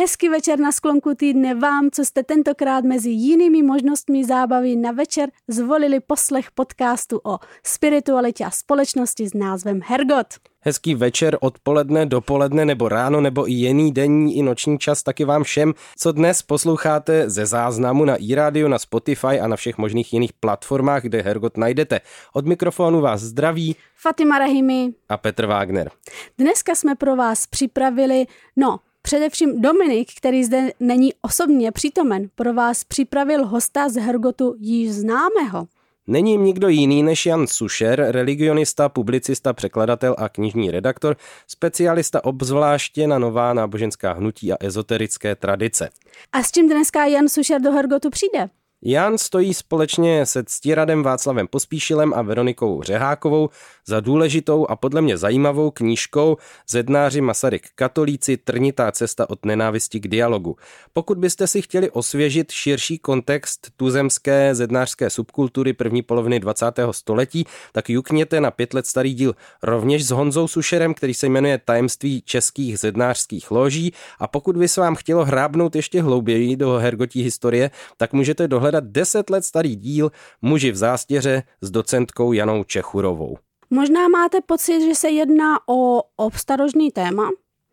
Hezký večer na sklonku týdne vám, co jste tentokrát mezi jinými možnostmi zábavy na večer zvolili poslech podcastu o spiritualitě a společnosti s názvem Hergot. Hezký večer, odpoledne, dopoledne nebo ráno nebo i jiný denní i noční čas taky vám všem, co dnes posloucháte ze záznamu na iRádio, na Spotify a na všech možných jiných platformách, kde Hergot najdete. Od mikrofonu vás zdraví Fatima Rahimi a Petr Wagner. Dneska jsme pro vás připravili, no, Především Dominik, který zde není osobně přítomen, pro vás připravil hosta z Hergotu již známého. Není jim nikdo jiný než Jan Sušer, religionista, publicista, překladatel a knižní redaktor, specialista obzvláště na nová náboženská hnutí a ezoterické tradice. A s čím dneska Jan Sušer do Hergotu přijde? Jan stojí společně se ctiradem Václavem Pospíšilem a Veronikou Řehákovou za důležitou a podle mě zajímavou knížkou Zednáři Masaryk katolíci trnitá cesta od nenávisti k dialogu. Pokud byste si chtěli osvěžit širší kontext tuzemské zednářské subkultury první poloviny 20. století, tak jukněte na pět let starý díl rovněž s Honzou Sušerem, který se jmenuje Tajemství českých zednářských loží a pokud by se vám chtělo hrábnout ještě hlouběji do hergotí historie, tak můžete dohledat 10 let starý díl Muži v zástěře s docentkou Janou Čechurovou. Možná máte pocit, že se jedná o obstarožný téma.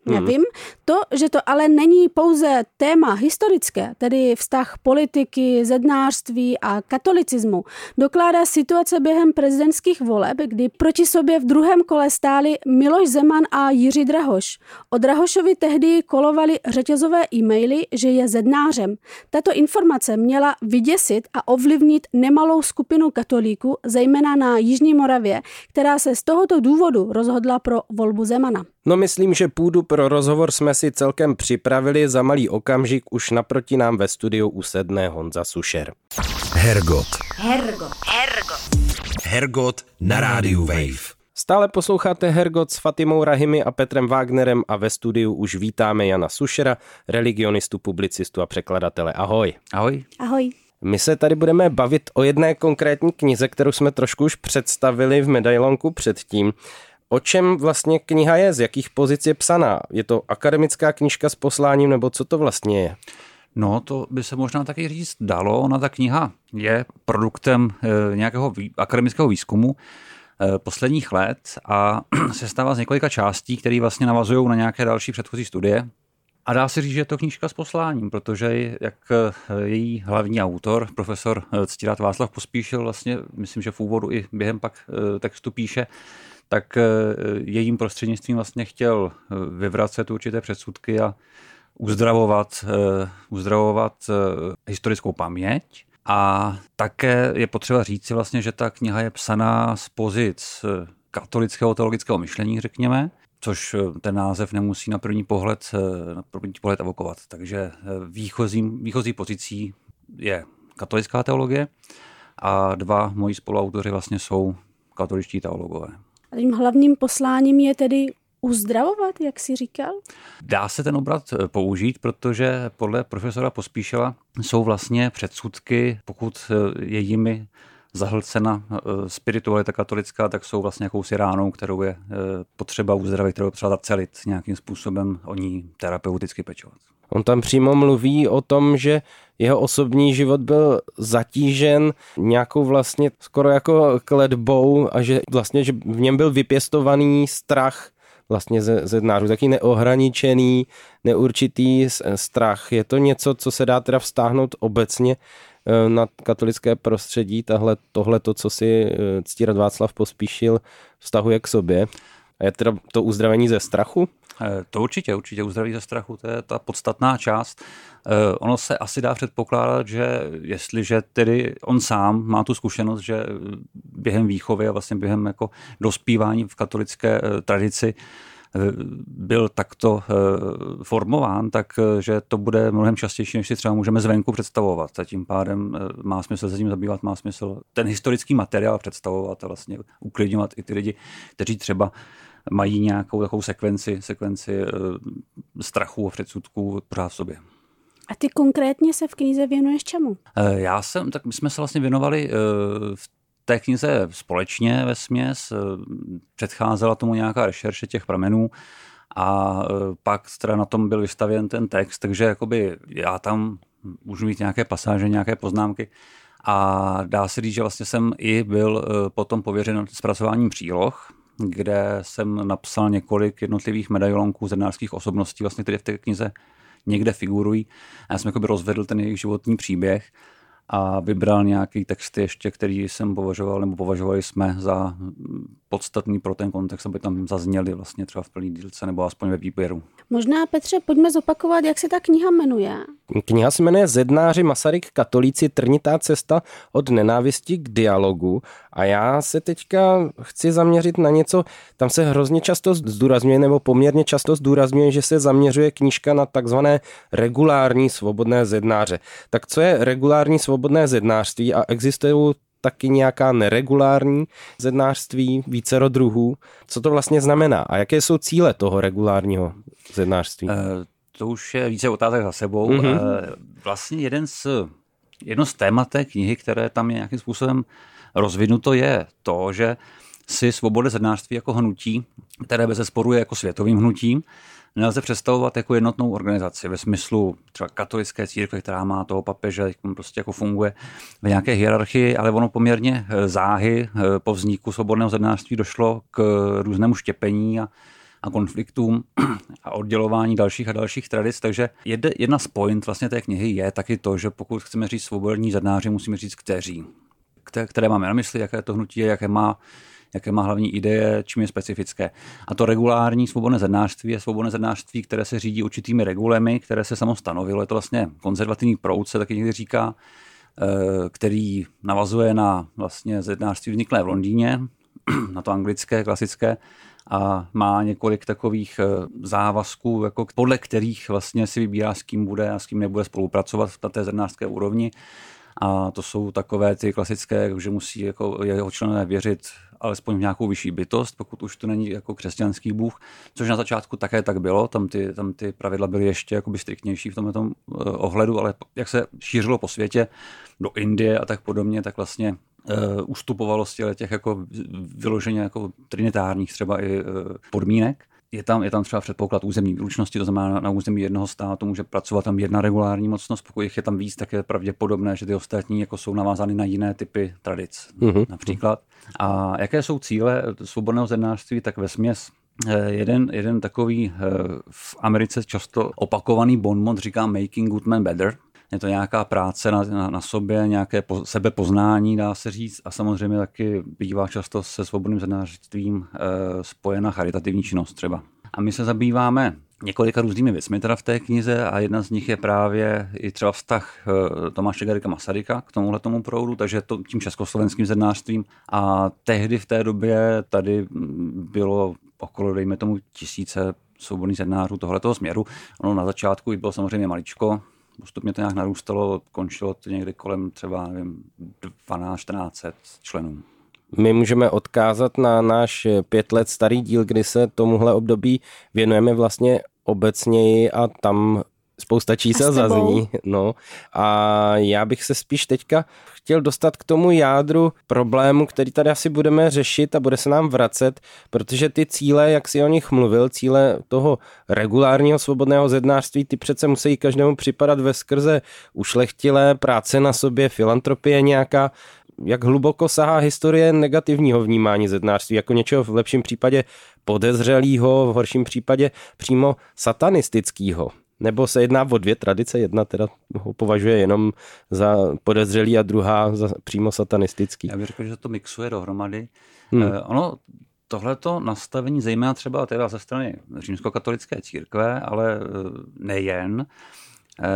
Nevím. To, že to ale není pouze téma historické, tedy vztah politiky, zednářství a katolicismu, dokládá situace během prezidentských voleb, kdy proti sobě v druhém kole stáli Miloš Zeman a Jiří Drahoš. O Drahošovi tehdy kolovali řetězové e-maily, že je zednářem. Tato informace měla vyděsit a ovlivnit nemalou skupinu katolíků, zejména na Jižní Moravě, která se z tohoto důvodu rozhodla pro volbu Zemana. No myslím, že půdu pro rozhovor jsme si celkem připravili, za malý okamžik už naproti nám ve studiu usedne Honza Sušer. Hergot. Hergot. Hergot. Hergot na rádiu Wave. Stále posloucháte Hergot s Fatimou Rahimi a Petrem Wagnerem a ve studiu už vítáme Jana Sušera, religionistu, publicistu a překladatele. Ahoj. Ahoj. Ahoj. My se tady budeme bavit o jedné konkrétní knize, kterou jsme trošku už představili v medailonku předtím. O čem vlastně kniha je, z jakých pozic je psaná? Je to akademická knižka s posláním, nebo co to vlastně je? No, to by se možná taky říct dalo. Ona ta kniha je produktem e, nějakého akademického výzkumu e, posledních let a se stává z několika částí, které vlastně navazují na nějaké další předchozí studie. A dá se říct, že je to knížka s posláním, protože jak její hlavní autor, profesor Ctirát Václav Pospíšil, vlastně, myslím, že v úvodu i během pak textu píše, tak jejím prostřednictvím vlastně chtěl vyvracet určité předsudky a uzdravovat, uzdravovat historickou paměť. A také je potřeba říct si vlastně, že ta kniha je psaná z pozic katolického teologického myšlení, řekněme, což ten název nemusí na první pohled, na první pohled evokovat. Takže výchozí, výchozí pozicí je katolická teologie a dva moji spoluautoři vlastně jsou katoličtí teologové. A tím hlavním posláním je tedy uzdravovat, jak si říkal? Dá se ten obrat použít, protože podle profesora Pospíšela jsou vlastně předsudky, pokud je jimi zahlcena spiritualita katolická, tak jsou vlastně jakousi ránou, kterou je potřeba uzdravit, kterou je potřeba zacelit nějakým způsobem o ní terapeuticky pečovat. On tam přímo mluví o tom, že jeho osobní život byl zatížen nějakou vlastně skoro jako kledbou a že vlastně že v něm byl vypěstovaný strach vlastně ze, ze dnářů, taký neohraničený, neurčitý strach. Je to něco, co se dá teda vztáhnout obecně na katolické prostředí, tahle, tohle to, co si ctírat Václav pospíšil, vztahuje k sobě. A je teda to uzdravení ze strachu? To určitě, určitě uzdraví ze strachu, to je ta podstatná část. Ono se asi dá předpokládat, že jestliže tedy on sám má tu zkušenost, že během výchovy a vlastně během jako dospívání v katolické tradici byl takto formován, takže to bude mnohem častější, než si třeba můžeme zvenku představovat. A tím pádem má smysl se tím zabývat, má smysl ten historický materiál představovat a vlastně uklidňovat i ty lidi, kteří třeba mají nějakou takovou sekvenci, sekvenci strachu a předsudků pořád v sobě. A ty konkrétně se v knize věnuješ čemu? Eh, já jsem, tak my jsme se vlastně věnovali v té knize společně ve směs, předcházela tomu nějaká rešerše těch pramenů a pak teda na tom byl vystavěn ten text, takže jakoby já tam můžu mít nějaké pasáže, nějaké poznámky, a dá se říct, že vlastně jsem i byl eh, potom pověřen zpracováním příloh, kde jsem napsal několik jednotlivých medailonků zednářských osobností, vlastně, které v té knize někde figurují. A já jsem jako by rozvedl ten jejich životní příběh a vybral nějaký texty ještě, který jsem považoval, nebo považovali jsme za podstatný pro ten kontext, aby tam zazněli vlastně třeba v plný dílce nebo aspoň ve výběru. Možná, Petře, pojďme zopakovat, jak se ta kniha jmenuje. Kniha se jmenuje Zednáři Masaryk katolíci trnitá cesta od nenávisti k dialogu a já se teďka chci zaměřit na něco, tam se hrozně často zdůrazňuje nebo poměrně často zdůrazňuje, že se zaměřuje knížka na takzvané regulární svobodné zednáře. Tak co je regulární svobodné zednářství a existují taky nějaká neregulární zednářství, vícero druhů. Co to vlastně znamená a jaké jsou cíle toho regulárního zednářství? Uh, to už je více otázek za sebou. Mm-hmm. Uh, vlastně jeden z, jedno z témat té knihy, které tam je nějakým způsobem rozvinuto, je to, že si svobody zednářství jako hnutí, které bez sporu je jako světovým hnutím, nelze představovat jako jednotnou organizaci ve smyslu třeba katolické církve, která má toho papeže, prostě jako funguje v nějaké hierarchii, ale ono poměrně eh, záhy eh, po vzniku svobodného zednářství došlo k různému štěpení a a konfliktům a oddělování dalších a dalších tradic. Takže jedna z point vlastně té knihy je taky to, že pokud chceme říct svobodní zadnáři, musíme říct kteří. Které máme na mysli, jaké to hnutí je, jaké má jaké má hlavní ideje, čím je specifické. A to regulární svobodné zednářství je svobodné zednářství, které se řídí určitými regulemi, které se samo stanovilo. Je to vlastně konzervativní proud, se taky někdy říká, eh, který navazuje na vlastně zednářství vzniklé v Londýně, na to anglické, klasické, a má několik takových eh, závazků, jako podle kterých vlastně si vybírá, s kým bude a s kým nebude spolupracovat na té zednářské úrovni. A to jsou takové ty klasické, že musí jako jeho členové věřit alespoň v nějakou vyšší bytost, pokud už to není jako křesťanský bůh, což na začátku také tak bylo, tam ty, tam ty pravidla byly ještě jakoby striktnější v tomto uh, ohledu, ale jak se šířilo po světě, do Indie a tak podobně, tak vlastně uh, ustupovalo z těch jako vyloženě jako trinitárních třeba i uh, podmínek je tam, je tam třeba předpoklad územní výlučnosti, to znamená na, na území jednoho státu může pracovat tam jedna regulární mocnost, pokud jich je tam víc, tak je pravděpodobné, že ty ostatní jako jsou navázány na jiné typy tradic mm-hmm. například. A jaké jsou cíle svobodného zednářství, tak ve směs eh, Jeden, jeden takový eh, v Americe často opakovaný bonmot říká Making Good Men Better, je to nějaká práce na, na, na sobě, nějaké po, sebepoznání, dá se říct, a samozřejmě taky bývá často se svobodným zednářstvím e, spojena charitativní činnost třeba. A my se zabýváme několika různými věcmi teda v té knize a jedna z nich je právě i třeba vztah eh, Tomáše Garika Masaryka k tomuhle tomu proudu, takže to tím československým zednářstvím. A tehdy v té době tady bylo okolo, dejme tomu, tisíce svobodných zednářů tohoto směru. Ono na začátku bylo samozřejmě maličko, postupně to nějak narůstalo, končilo to někdy kolem třeba nevím, 12-14 členů. My můžeme odkázat na náš pět let starý díl, kdy se tomuhle období věnujeme vlastně obecněji a tam spousta čísel zazní. No. A já bych se spíš teďka chtěl dostat k tomu jádru problému, který tady asi budeme řešit a bude se nám vracet, protože ty cíle, jak si o nich mluvil, cíle toho regulárního svobodného zednářství, ty přece musí každému připadat ve skrze ušlechtilé, práce na sobě, filantropie nějaká, jak hluboko sahá historie negativního vnímání zednářství, jako něčeho v lepším případě podezřelého, v horším případě přímo satanistického. Nebo se jedná o dvě tradice, jedna teda ho považuje jenom za podezřelý a druhá za přímo satanistický. Já bych řekl, že to mixuje dohromady. Hmm. Eh, ono tohleto nastavení, zejména třeba teda ze strany římskokatolické církve, ale eh, nejen, eh,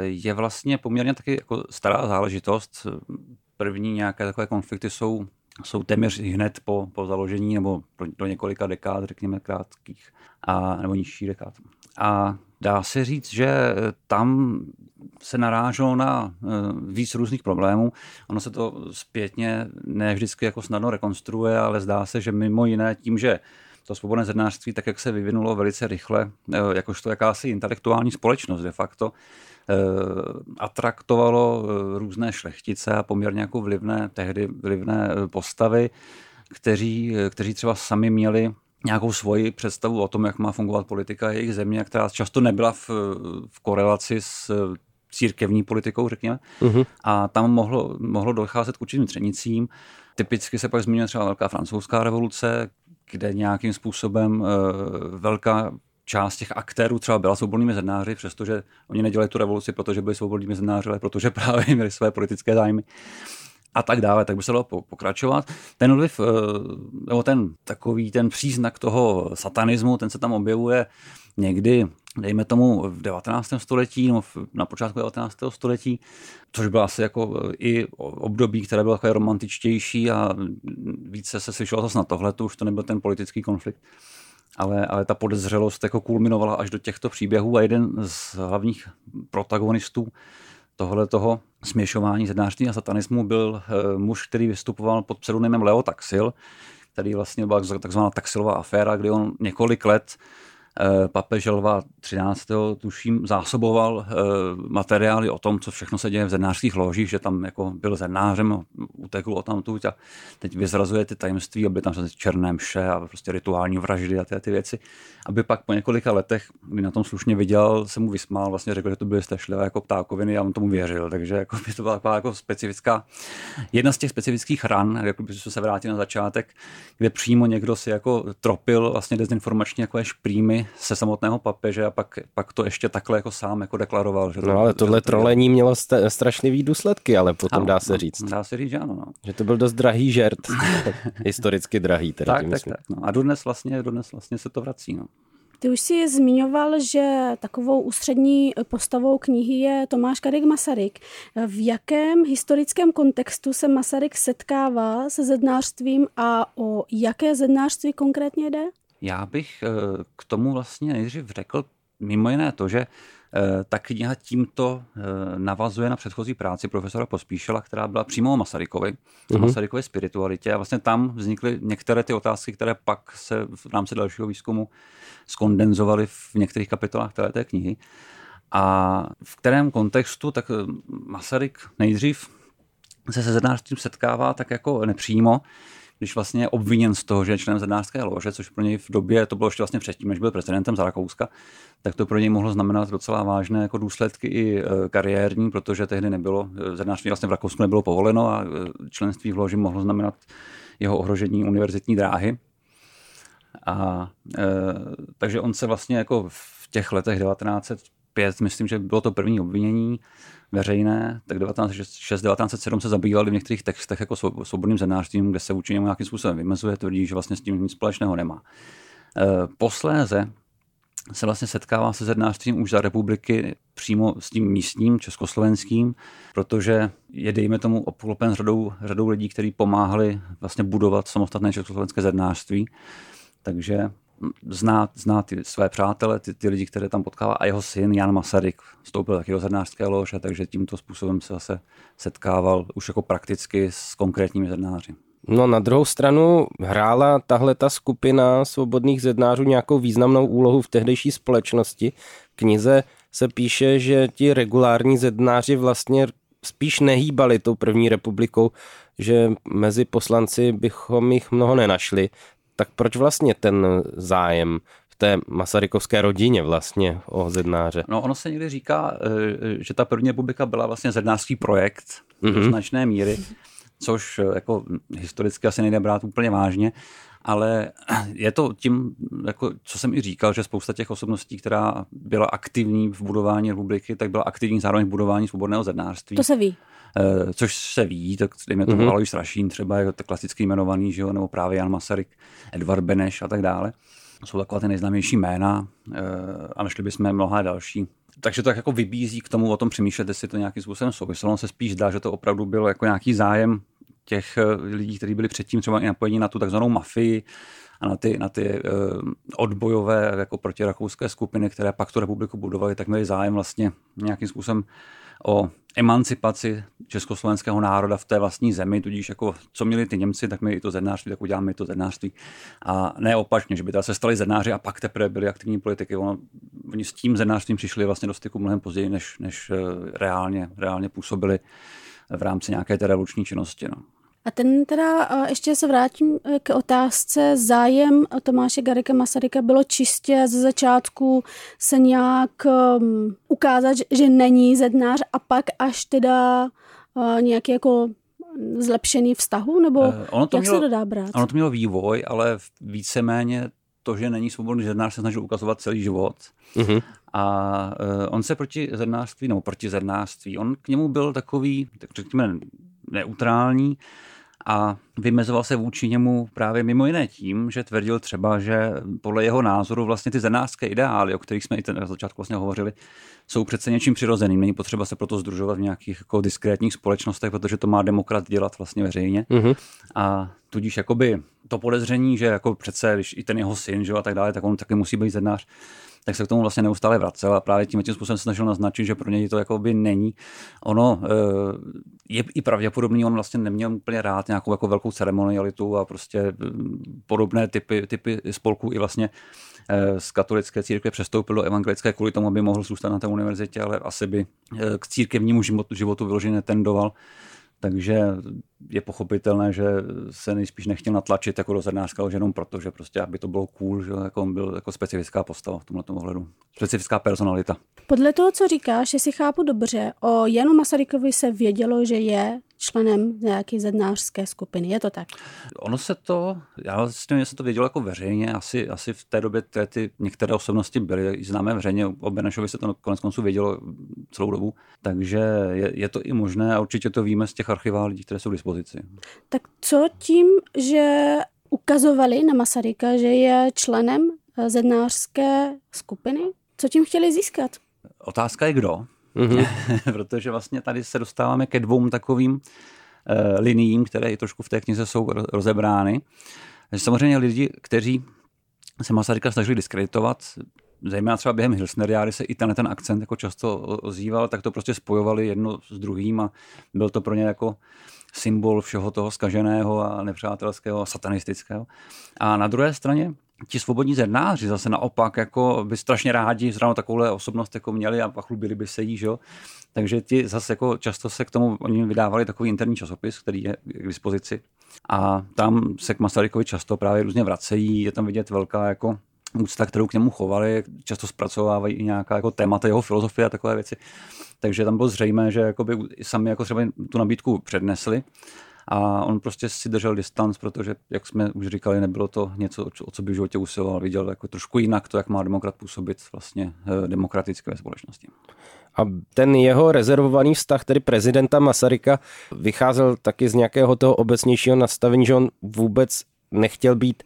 je vlastně poměrně taky jako stará záležitost. První nějaké takové konflikty jsou, jsou téměř hned po, po založení nebo do několika dekád, řekněme krátkých, a, nebo nižší dekád. A dá se říct, že tam se naráželo na eh, víc různých problémů. Ono se to zpětně ne vždycky jako snadno rekonstruuje, ale zdá se, že mimo jiné tím, že to svobodné zednářství, tak jak se vyvinulo velice rychle, eh, jakožto jakási intelektuální společnost de facto, eh, atraktovalo eh, různé šlechtice a poměrně jako vlivné, tehdy vlivné postavy, kteří, kteří třeba sami měli nějakou svoji představu o tom, jak má fungovat politika jejich země, která často nebyla v, v korelaci s církevní politikou, řekněme. Uh-huh. A tam mohlo, mohlo docházet k určitým třenicím. Typicky se pak zmiňuje třeba Velká francouzská revoluce, kde nějakým způsobem uh, velká část těch aktérů třeba byla svobodnými zednáři, přestože oni nedělali tu revoluci, protože byli svobodnými zednáři, ale protože právě měli své politické zájmy a tak dále, tak by se dalo pokračovat. Ten vliv, eh, nebo ten takový ten příznak toho satanismu, ten se tam objevuje někdy, dejme tomu, v 19. století nebo na počátku 19. století, což bylo asi jako eh, i období, které bylo takové romantičtější a více se slyšelo zase na tohle, to už to nebyl ten politický konflikt. Ale, ale ta podezřelost jako kulminovala až do těchto příběhů a jeden z hlavních protagonistů tohle toho směšování zednářství a satanismu byl eh, muž, který vystupoval pod pseudonymem Leo Taxil, který vlastně byla takzvaná Taxilová aféra, kdy on několik let papež Lva 13. tuším zásoboval eh, materiály o tom, co všechno se děje v zednářských ložích, že tam jako byl zednářem, utekl o tam a teď vyzrazuje ty tajemství, aby tam se černé mše a prostě rituální vraždy a ty, ty věci. Aby pak po několika letech, kdy na tom slušně viděl, se mu vysmál, vlastně řekl, že to byly strašlivé jako ptákoviny a on tomu věřil. Takže jako by to byla taková jako specifická, jedna z těch specifických ran, jako by se vrátili na začátek, kde přímo někdo si jako tropil vlastně dezinformační jako šprýmy se samotného papeže a pak, pak to ještě takhle jako sám jako deklaroval. Že to, no ale tohle to trolení mělo st- strašlivý důsledky, ale potom ano, dá se no, říct. Dá se říct, že ano. No. Že to byl dost drahý žert, historicky drahý. Teda tak, tak, tak, no. A dodnes vlastně, dodnes vlastně se to vrací. No. Ty už si zmiňoval, že takovou ústřední postavou knihy je Tomáš Karik Masaryk. V jakém historickém kontextu se Masaryk setkává se zednářstvím a o jaké zednářství konkrétně jde? Já bych eh, k tomu vlastně nejdřív řekl mimo jiné to, že eh, ta kniha tímto eh, navazuje na předchozí práci profesora Pospíšela, která byla přímo o Masarykovi, mm-hmm. o Masarykově spiritualitě a vlastně tam vznikly některé ty otázky, které pak se v rámci dalšího výzkumu skondenzovaly v některých kapitolách té, té knihy. A v kterém kontextu, tak Masaryk nejdřív se se zednářstvím setkává tak jako nepřímo, když vlastně je obviněn z toho, že je členem zednářské lože, což pro něj v době, to bylo ještě vlastně předtím, než byl prezidentem za Rakouska, tak to pro něj mohlo znamenat docela vážné jako důsledky i e, kariérní, protože tehdy nebylo, e, zednářství vlastně v Rakousku nebylo povoleno a e, členství v loži mohlo znamenat jeho ohrožení univerzitní dráhy. A, e, takže on se vlastně jako v těch letech 1905, myslím, že bylo to první obvinění, veřejné, tak 1906-1907 se zabývali v některých textech jako svobodným zenářstvím, kde se vůči němu nějakým způsobem vymezuje, tvrdí, že vlastně s tím nic společného nemá. E, posléze se vlastně setkává se zednářstvím už za republiky přímo s tím místním československým, protože je, dejme tomu, obklopen řadou, řadou lidí, kteří pomáhali vlastně budovat samostatné československé zednářství. Takže zná, zná ty své přátele, ty, ty lidi, které tam potkává a jeho syn Jan Masaryk vstoupil taky do zednářské lože, takže tímto způsobem se zase setkával už jako prakticky s konkrétními zednáři. No na druhou stranu hrála tahle ta skupina svobodných zednářů nějakou významnou úlohu v tehdejší společnosti. V knize se píše, že ti regulární zednáři vlastně spíš nehýbali tou první republikou, že mezi poslanci bychom jich mnoho nenašli tak proč vlastně ten zájem v té masarykovské rodině vlastně o zednáře? No ono se někdy říká, eh, že ta první republika byla vlastně zednářský projekt mm-hmm. do mhm. značné míry, což eh, jako historicky asi nejde brát úplně vážně, ale je to tím, jako, co jsem i říkal, že spousta těch osobností, která byla aktivní v budování republiky, tak byla aktivní zároveň v budování svobodného zednářství. To se ví. Eh, což se ví, tak dejme tomu mm-hmm. Alois Rašín třeba, jako klasicky jmenovaný, že jo, nebo právě Jan Masaryk, Edvard Beneš a tak dále. Jsou taková ty nejznámější jména eh, a našli bychom mnoha další. Takže to tak jako vybízí k tomu o tom přemýšlet, jestli to nějakým způsobem souviselo. se spíš zdá, že to opravdu byl jako nějaký zájem těch eh, lidí, kteří byli předtím třeba i napojeni na tu takzvanou mafii a na ty, na ty odbojové jako protirakouské skupiny, které pak tu republiku budovaly, tak měli zájem vlastně nějakým způsobem o emancipaci československého národa v té vlastní zemi, tudíž jako co měli ty Němci, tak my i to zednářství, tak uděláme i to zednářství. A ne opačně, že by se stali zednáři a pak teprve byli aktivní politiky. Ono, oni s tím zednářstvím přišli vlastně do styku mnohem později, než, než eh, reálně, reálně působili v rámci nějaké té revoluční činnosti. No. A ten teda, ještě se vrátím e, k otázce, zájem Tomáše Garika Masaryka bylo čistě ze začátku se nějak um, ukázat, že není zednář a pak až teda uh, nějaký jako zlepšený vztahu, nebo uh, ono to jak mělo, se to dá brát? Ono to mělo vývoj, ale víceméně to, že není svobodný zednář, se snažil ukazovat celý život. Uh-huh. A uh, on se proti zednářství, nebo proti zednářství, on k němu byl takový, tak řekněme, neutrální, a vymezoval se vůči němu právě mimo jiné tím, že tvrdil třeba, že podle jeho názoru vlastně ty zenářské ideály, o kterých jsme i ten na začátku vlastně hovořili, jsou přece něčím přirozeným. Není potřeba se proto združovat v nějakých jako diskrétních společnostech, protože to má demokrat dělat vlastně veřejně. Mm-hmm. A tudíž jakoby to podezření, že jako přece, když i ten jeho syn, že a tak dále, tak on taky musí být zednář, tak se k tomu vlastně neustále vracel a právě tím, tím způsobem se snažil naznačit, že pro něj to jako by není. Ono eh, je i pravděpodobný, on vlastně neměl úplně rád nějakou jako velkou ceremonialitu a prostě mm, podobné typy, typy spolků i vlastně eh, z katolické církve přestoupil do evangelické kvůli tomu, aby mohl zůstat na té univerzitě, ale asi by eh, k církevnímu životu, vyloženě netendoval takže je pochopitelné, že se nejspíš nechtěl natlačit jako do zrnářského jenom proto, že prostě aby to bylo cool, že jako on byl jako specifická postava v tomhle ohledu. Specifická personalita. Podle toho, co říkáš, jestli chápu dobře, o Janu Masarykovi se vědělo, že je členem nějaké zednářské skupiny. Je to tak? Ono se to, já vlastně se to vědělo jako veřejně, asi, asi v té době ty, ty některé osobnosti byly známé veřejně, o Benešovi se to konec konců vědělo celou dobu, takže je, je to i možné a určitě to víme z těch archiválí, které jsou k dispozici. Tak co tím, že ukazovali na Masaryka, že je členem eh, zednářské skupiny? Co tím chtěli získat? Otázka je kdo mm-hmm. protože vlastně tady se dostáváme ke dvou takovým uh, liniím, které i trošku v té knize jsou rozebrány. Samozřejmě lidi, kteří se Masaryka snažili diskreditovat, zejména třeba během Hilsneriády se i ten, ten akcent jako často ozýval, tak to prostě spojovali jedno s druhým a byl to pro ně jako symbol všeho toho skaženého a nepřátelského a satanistického. A na druhé straně ti svobodní zednáři zase naopak jako by strašně rádi zrovna takovouhle osobnost jako měli a chlubili by se jí, že jo? Takže ti zase jako často se k tomu, oni vydávali takový interní časopis, který je k dispozici a tam se k Masarykovi často právě různě vracejí, je tam vidět velká jako úcta, kterou k němu chovali, často zpracovávají nějaká jako témata jeho filozofie a takové věci. Takže tam bylo zřejmé, že sami jako třeba tu nabídku přednesli a on prostě si držel distanc, protože, jak jsme už říkali, nebylo to něco, o co by v životě usiloval. Viděl jako trošku jinak to, jak má demokrat působit vlastně eh, demokratické ve společnosti. A ten jeho rezervovaný vztah, tedy prezidenta Masaryka, vycházel taky z nějakého toho obecnějšího nastavení, že on vůbec nechtěl být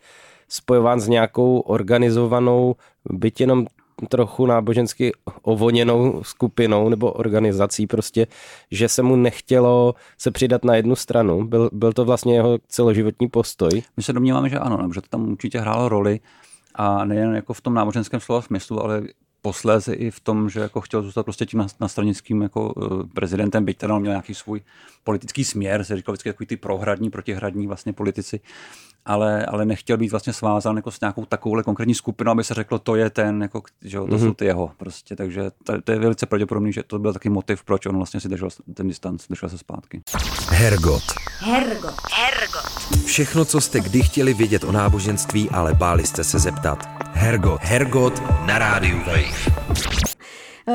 spojován s nějakou organizovanou, byť jenom trochu nábožensky ovoněnou skupinou nebo organizací prostě, že se mu nechtělo se přidat na jednu stranu. Byl, byl to vlastně jeho celoživotní postoj. My se domníváme, že ano, že to tam určitě hrálo roli a nejen jako v tom náboženském slova smyslu, ale posléze i v tom, že jako chtěl zůstat prostě tím nastranickým jako uh, prezidentem, byť teda on měl nějaký svůj politický směr, se říkal vždycky takový ty prohradní, protihradní vlastně politici, ale, ale nechtěl být vlastně svázán jako s nějakou takovouhle konkrétní skupinou, aby se řeklo, to je ten, jako, že to mm-hmm. jsou ty jeho prostě, takže to, to, je velice pravděpodobný, že to byl taky motiv, proč on vlastně si držel ten distanc, držel se zpátky. Hergot. Hergot. Hergot. Všechno, co jste kdy chtěli vědět o náboženství, ale báli jste se zeptat. Hergot. Hergot na rádiu Wave.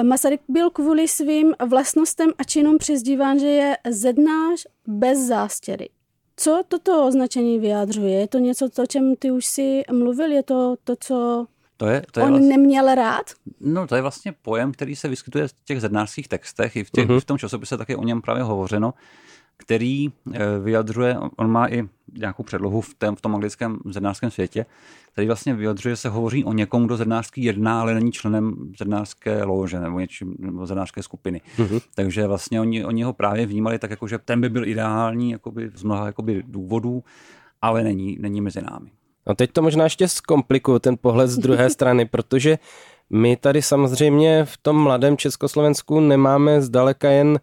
Masaryk byl kvůli svým vlastnostem a činům přezdíván, že je zednář bez zástěry. Co toto označení vyjádřuje? Je to něco, o čem ty už si mluvil? Je to to, co to je, to je on vlastně, neměl rád? No to je vlastně pojem, který se vyskytuje v těch zednářských textech. I v, těch, uh-huh. v tom časopise taky o něm právě hovořeno který eh, vyjadřuje, on má i nějakou předlohu v, tém, v tom anglickém zednářském světě, který vlastně vyjadřuje, se hovoří o někom, kdo zednářský jedná, ale není členem zednářské lože nebo, něčím, nebo zednářské skupiny. Mm-hmm. Takže vlastně oni, oni ho právě vnímali tak, jako, že ten by byl ideální jakoby, z mnoha jakoby, důvodů, ale není, není mezi námi. A teď to možná ještě zkomplikuju, ten pohled z druhé strany, protože my tady samozřejmě v tom mladém Československu nemáme zdaleka jen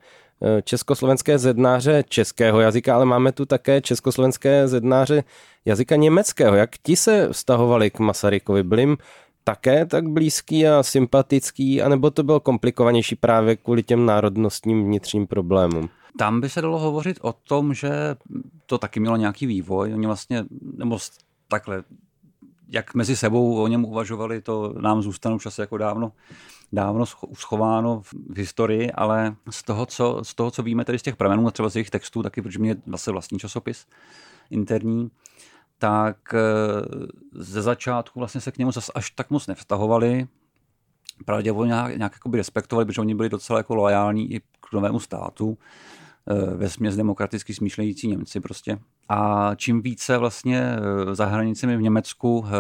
československé zednáře českého jazyka, ale máme tu také československé zednáře jazyka německého. Jak ti se vztahovali k Masarykovi? Byli jim také tak blízký a sympatický, anebo to bylo komplikovanější právě kvůli těm národnostním vnitřním problémům? Tam by se dalo hovořit o tom, že to taky mělo nějaký vývoj. Oni vlastně, nebo takhle, jak mezi sebou o něm uvažovali, to nám zůstane už asi jako dávno, dávno schováno v historii, ale z toho, co, z toho, co víme tedy z těch pramenů a třeba z jejich textů, taky, protože mě vlastně vlastní časopis interní, tak eh, ze začátku vlastně se k němu zase až tak moc nevztahovali. Pravděpodobně nějak, nějak respektovali, protože oni byli docela jako loajální i k novému státu. Eh, ve směs demokraticky smýšlející Němci prostě. A čím více vlastně eh, za hranicemi v Německu eh,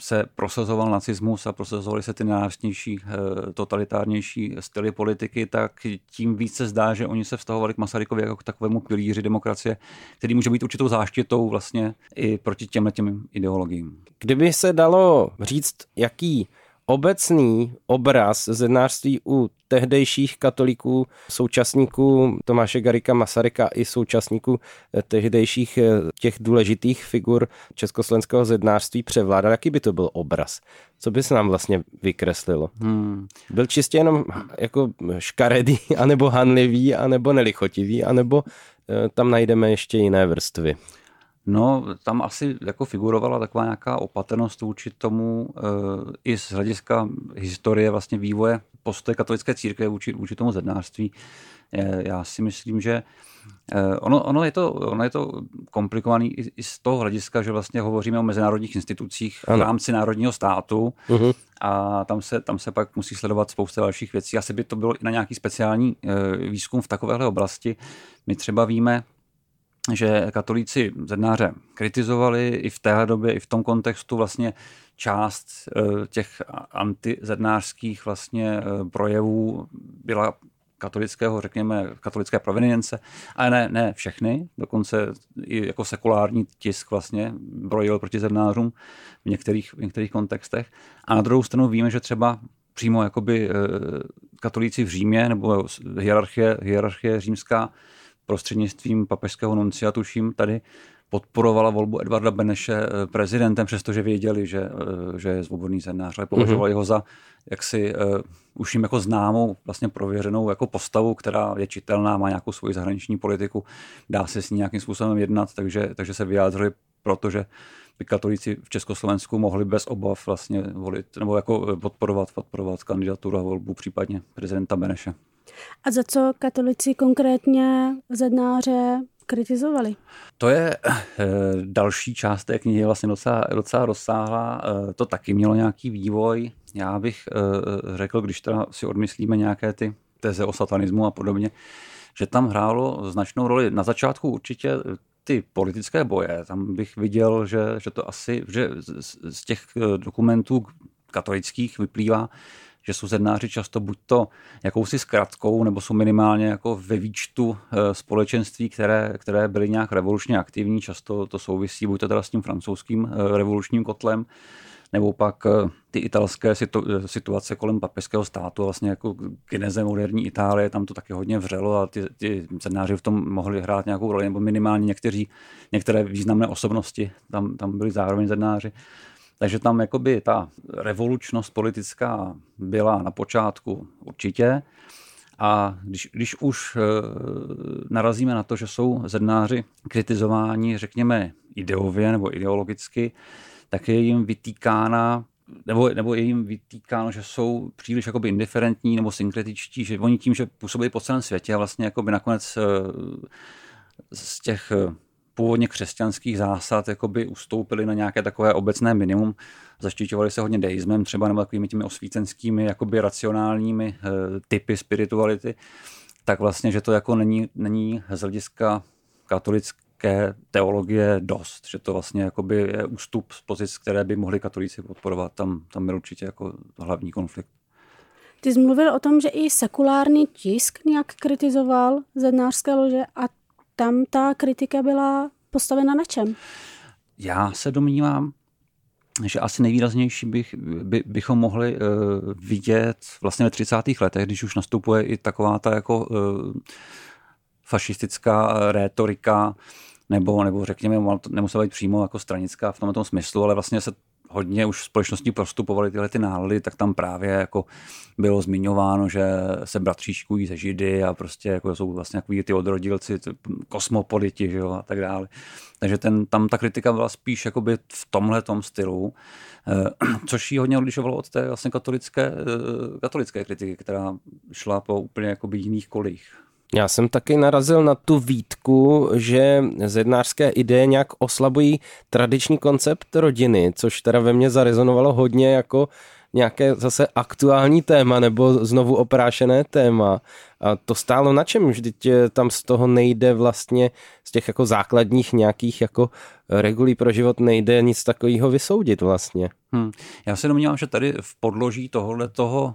se prosazoval nacismus a prosazovaly se ty nenávistnější, totalitárnější styly politiky, tak tím více zdá, že oni se vztahovali k Masarykovi jako k takovému pilíři demokracie, který může být určitou záštitou vlastně i proti těmhle těm ideologiím. Kdyby se dalo říct, jaký obecný obraz zednářství u tehdejších katolíků, současníků Tomáše Garika Masaryka i současníků eh, tehdejších eh, těch důležitých figur československého zednářství převládal. Jaký by to byl obraz? Co by se nám vlastně vykreslilo? Hmm. Byl čistě jenom jako škaredý, anebo hanlivý, anebo nelichotivý, anebo eh, tam najdeme ještě jiné vrstvy? No, tam asi jako figurovala taková nějaká opatrnost vůči tomu e, i z hlediska historie vlastně vývoje postoje katolické církve vůči, vůči tomu zednářství. E, já si myslím, že e, ono, ono, je to, ono je to komplikovaný i, i z toho hlediska, že vlastně hovoříme o mezinárodních institucích ano. v rámci národního státu uh-huh. a tam se, tam se pak musí sledovat spousta dalších věcí. Asi by to bylo i na nějaký speciální e, výzkum v takovéhle oblasti. My třeba víme, že katolíci zednáře kritizovali i v té době, i v tom kontextu vlastně část eh, těch antizednářských vlastně eh, projevů byla katolického, řekněme, katolické provenience, ale ne, ne všechny, dokonce i jako sekulární tisk vlastně brojil proti zednářům v některých, v některých kontextech. A na druhou stranu víme, že třeba přímo jakoby eh, katolíci v Římě nebo hierarchie, hierarchie římská prostřednictvím papežského nuncia, tuším, tady podporovala volbu Edvarda Beneše eh, prezidentem, přestože věděli, že, eh, že je svobodný zednář, ale považovali mm-hmm. ho za jaksi uh, už jim jako známou, vlastně prověřenou jako postavu, která je čitelná, má nějakou svoji zahraniční politiku, dá se s ní nějakým způsobem jednat, takže, takže se vyjádřili, protože by katolíci v Československu mohli bez obav vlastně volit, nebo jako podporovat, podporovat kandidaturu a volbu případně prezidenta Beneše. A za co katolici konkrétně zednáře kritizovali? To je e, další část té knihy, vlastně docela, docela rozsáhlá. E, to taky mělo nějaký vývoj. Já bych e, řekl, když teda si odmyslíme nějaké ty teze o satanismu a podobně, že tam hrálo značnou roli na začátku určitě ty politické boje. Tam bych viděl, že, že to asi, že z, z těch dokumentů katolických vyplývá, že jsou zednáři často buď to jakousi zkratkou, nebo jsou minimálně jako ve výčtu eh, společenství, které, které byly nějak revolučně aktivní. Často to souvisí buď to teda s tím francouzským eh, revolučním kotlem, nebo pak eh, ty italské situace kolem papežského státu, vlastně jako geneze moderní Itálie, tam to taky hodně vřelo a ty, ty zednáři v tom mohli hrát nějakou roli, nebo minimálně někteří, některé významné osobnosti tam, tam byli zároveň zednáři. Takže tam jakoby ta revolučnost politická byla na počátku určitě. A když, když už e, narazíme na to, že jsou zednáři kritizováni, řekněme, ideově nebo ideologicky, tak je jim vytýkána nebo, nebo je jim vytýkáno, že jsou příliš jakoby indiferentní nebo synkretičtí, že oni tím, že působí po celém světě vlastně jakoby nakonec e, z těch původně křesťanských zásad jakoby ustoupili na nějaké takové obecné minimum. Zaštiťovali se hodně deismem, třeba nebo takovými těmi osvícenskými, jakoby racionálními e, typy spirituality. Tak vlastně, že to jako není, není z hlediska katolické teologie dost, že to vlastně jakoby je ústup z pozic, které by mohli katolíci podporovat. Tam, tam byl určitě jako hlavní konflikt. Ty jsi mluvil o tom, že i sekulární tisk nějak kritizoval zednářské lože a tam ta kritika byla postavena na čem? Já se domnívám, že asi nejvýraznější bych, by, bychom mohli uh, vidět vlastně ve 30. letech, když už nastupuje i taková ta jako uh, fašistická rétorika, nebo, nebo řekněme, nemusela být přímo jako stranická v tomto smyslu, ale vlastně se hodně už společnosti prostupovaly tyhle ty nálady, tak tam právě jako bylo zmiňováno, že se bratříčkují ze židy a prostě jako jsou vlastně takový ty odrodilci, ty kosmopoliti že jo, a tak dále. Takže ten, tam ta kritika byla spíš jakoby v tomhle stylu, eh, což ji hodně odlišovalo od té vlastně katolické, eh, katolické kritiky, která šla po úplně jakoby jiných kolích. Já jsem taky narazil na tu výtku, že zednářské ideje nějak oslabují tradiční koncept rodiny, což teda ve mně zarezonovalo hodně jako nějaké zase aktuální téma nebo znovu oprášené téma. A to stálo na čem? Vždyť eh, tam z toho nejde vlastně, z těch jako základních nějakých jako regulí pro život nejde nic takového vysoudit vlastně. Hmm. Já se domnívám, že tady v podloží tohohle toho,